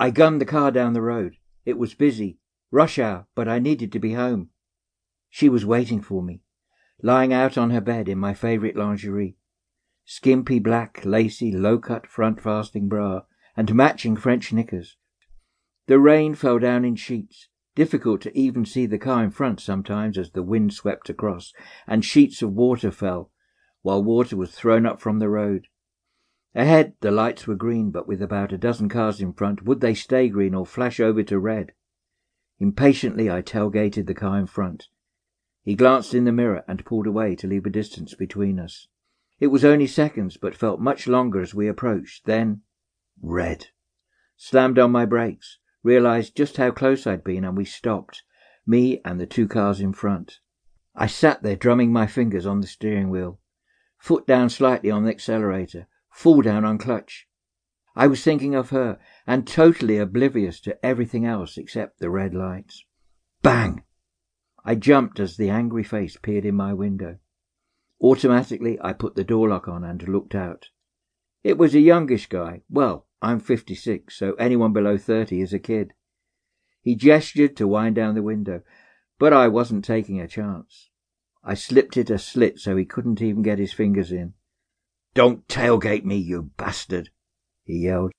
I gunned the car down the road. It was busy, rush hour, but I needed to be home. She was waiting for me, lying out on her bed in my favourite lingerie, skimpy black, lacy, low-cut front fasting bra, and matching French knickers. The rain fell down in sheets, difficult to even see the car in front sometimes as the wind swept across, and sheets of water fell, while water was thrown up from the road. Ahead the lights were green, but with about a dozen cars in front, would they stay green or flash over to red? Impatiently I tailgated the car in front. He glanced in the mirror and pulled away to leave a distance between us. It was only seconds, but felt much longer as we approached. Then, red. Slammed on my brakes, realized just how close I'd been, and we stopped, me and the two cars in front. I sat there drumming my fingers on the steering wheel, foot down slightly on the accelerator, full down on clutch. I was thinking of her, and totally oblivious to everything else except the red lights. Bang! I jumped as the angry face peered in my window. Automatically, I put the door lock on and looked out. It was a youngish guy. Well, I'm 56, so anyone below 30 is a kid. He gestured to wind down the window, but I wasn't taking a chance. I slipped it a slit so he couldn't even get his fingers in. Don't tailgate me, you bastard, he yelled.